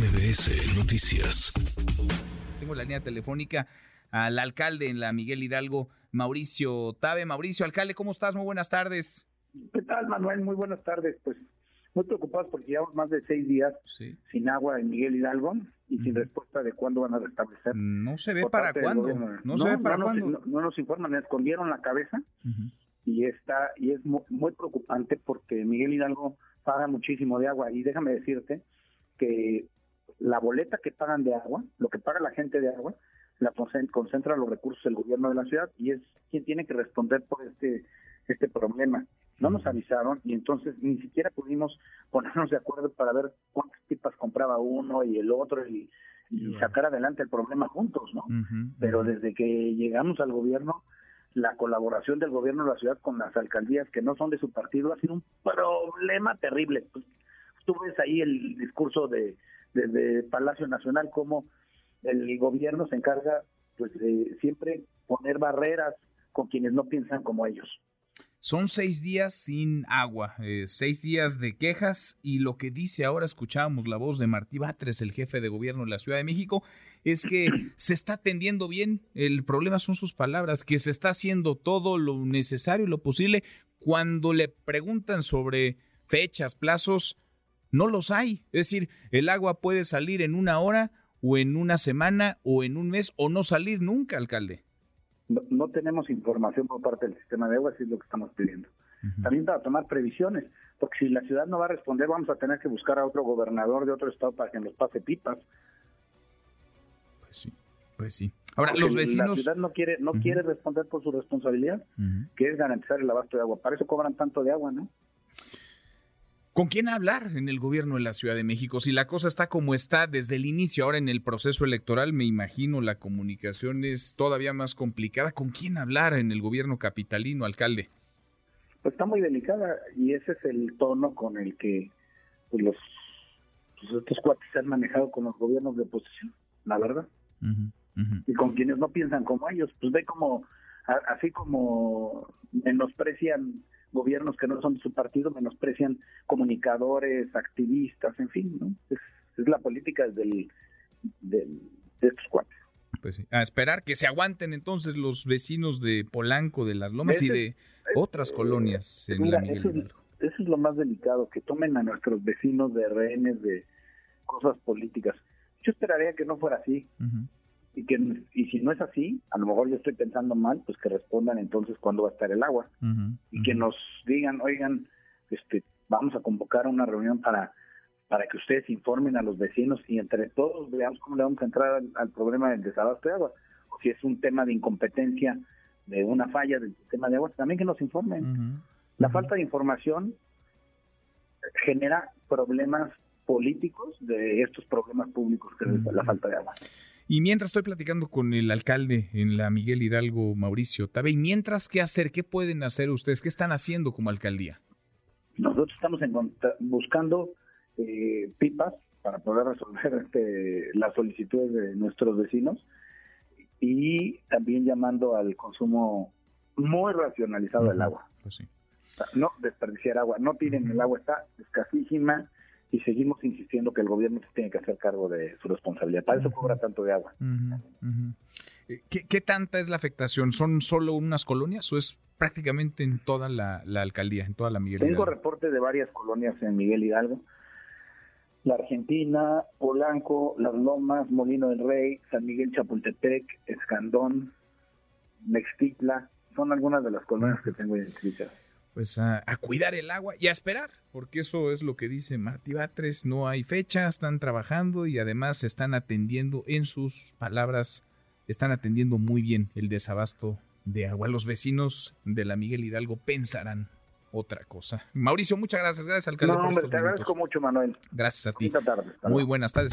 MBS Noticias. Tengo la línea telefónica al alcalde en la Miguel Hidalgo, Mauricio Tabe. Mauricio, alcalde, ¿cómo estás? Muy buenas tardes. ¿Qué tal, Manuel? Muy buenas tardes. Pues muy preocupados porque llevamos más de seis días Sí. sin agua en Miguel Hidalgo y sin respuesta de cuándo van a restablecer. No se ve para cuándo. No, se ve para no cuándo. Nos, no, no nos informan, me escondieron la cabeza y está y es mu- muy, preocupante porque Miguel Hidalgo paga muchísimo de agua y déjame decirte que la boleta que pagan de agua, lo que paga la gente de agua, la concen- concentra los recursos del gobierno de la ciudad y es quien tiene que responder por este este problema. No nos avisaron y entonces ni siquiera pudimos ponernos de acuerdo para ver cuántas pipas compraba uno y el otro y, sacar adelante el problema juntos, ¿no? Pero desde que llegamos al gobierno, la colaboración del gobierno de la ciudad con las alcaldías que no son de su partido ha sido un problema terrible. Pues, tú ves ahí el discurso de, de- de Palacio Nacional, como el gobierno se encarga pues de siempre poner barreras con quienes no piensan como ellos. Son seis días sin agua, eh, seis días de quejas y lo que dice ahora, escuchábamos la voz de Martí Batres, el jefe de gobierno de la Ciudad de México, es que se está atendiendo bien, el problema son sus palabras, que se está haciendo todo lo necesario y lo posible. Cuando le preguntan sobre fechas, plazos, no los hay. Es decir, el agua puede salir en una hora o en una semana o en un mes o no salir nunca, alcalde. No, no tenemos información por parte del sistema de agua, así es lo que estamos pidiendo. Ujú. también para tomar previsiones, porque si la ciudad no va a responder, vamos a tener que buscar a otro gobernador de otro estado para que nos pase pipas. Pues sí, pues sí. Ahora, Porque los La vecinos... ciudad no quiere no quiere responder por su responsabilidad, Ujú. que es garantizar el abasto de agua. Para eso cobran tanto de agua, ¿no? ¿Con quién hablar en el gobierno de la Ciudad de México? Si la cosa está como está desde el inicio, ahora en el proceso electoral, me imagino la comunicación es todavía más complicada. ¿Con quién hablar en el gobierno capitalino, alcalde? Pues está muy delicada y ese es el tono con el que pues, los pues, estos cuates se han manejado con los gobiernos de oposición, la verdad. Y con quienes no piensan como ellos, pues ve como a- así como menosprecian gobiernos que no son de su partido, menosprecian comunicadores, activistas, en fin, ¿no? Es, es la política del, del- de estos cuates. Pues sí. A esperar que se aguanten entonces los vecinos de Polanco, de Las Lomas y de otras eh, colonias en Mira, la Miguel eso, es, Hidalgo. eso es lo más delicado, que tomen a nuestros vecinos de rehenes de cosas políticas. Yo esperaría que no fuera así, Ujú. Y que y si no es así, a lo mejor yo estoy pensando mal, pues que respondan entonces cuándo va a estar el agua. Y que nos digan, oigan, este, vamos a convocar una reunión para para que ustedes informen a los vecinos y entre todos veamos cómo le vamos a entrar al, al problema del desabasto de agua. O si es un tema de incompetencia, de una falla del sistema de agua, también que nos informen. La falta de información genera problemas políticos de estos problemas públicos que es la falta de agua. Y mientras estoy platicando con el alcalde en la Miguel Hidalgo, Mauricio Tabe, y mientras, ¿qué hacer? ¿Qué pueden hacer ustedes? ¿Qué están haciendo como alcaldía? Nosotros estamos buscando eh, pipas para poder resolver este, las solicitudes de nuestros vecinos y también llamando al consumo muy racionalizado del agua. Pues sí. O sea, no desperdiciar agua, no tiren el agua, está escasísima y seguimos insistiendo que el gobierno se tiene que hacer cargo de su responsabilidad. Para eso cobra tanto de agua. Eh, ¿Qué, qué tanta es la afectación? ¿Son solo unas colonias o es prácticamente en toda la, la alcaldía, en toda la Miguel Tengo Hidalgo? reporte de varias colonias en Miguel Hidalgo. La Argentina, Polanco, Las Lomas, Molino del Rey, San Miguel Chapultepec, Escandón, Mextitla. Son algunas de las colonias que tengo identificadas. Pues a, a cuidar el agua y a esperar, porque eso es lo que dice Martí Batres. No hay fecha, están trabajando y además están atendiendo, en sus palabras, están atendiendo muy bien el desabasto de agua. Los vecinos de la Miguel Hidalgo pensarán otra cosa. Mauricio, muchas gracias. Gracias, alcalde. No, hombre, te agradezco mucho, Manuel. Gracias a ti. Bonita tarde. Hasta Muy buenas tardes.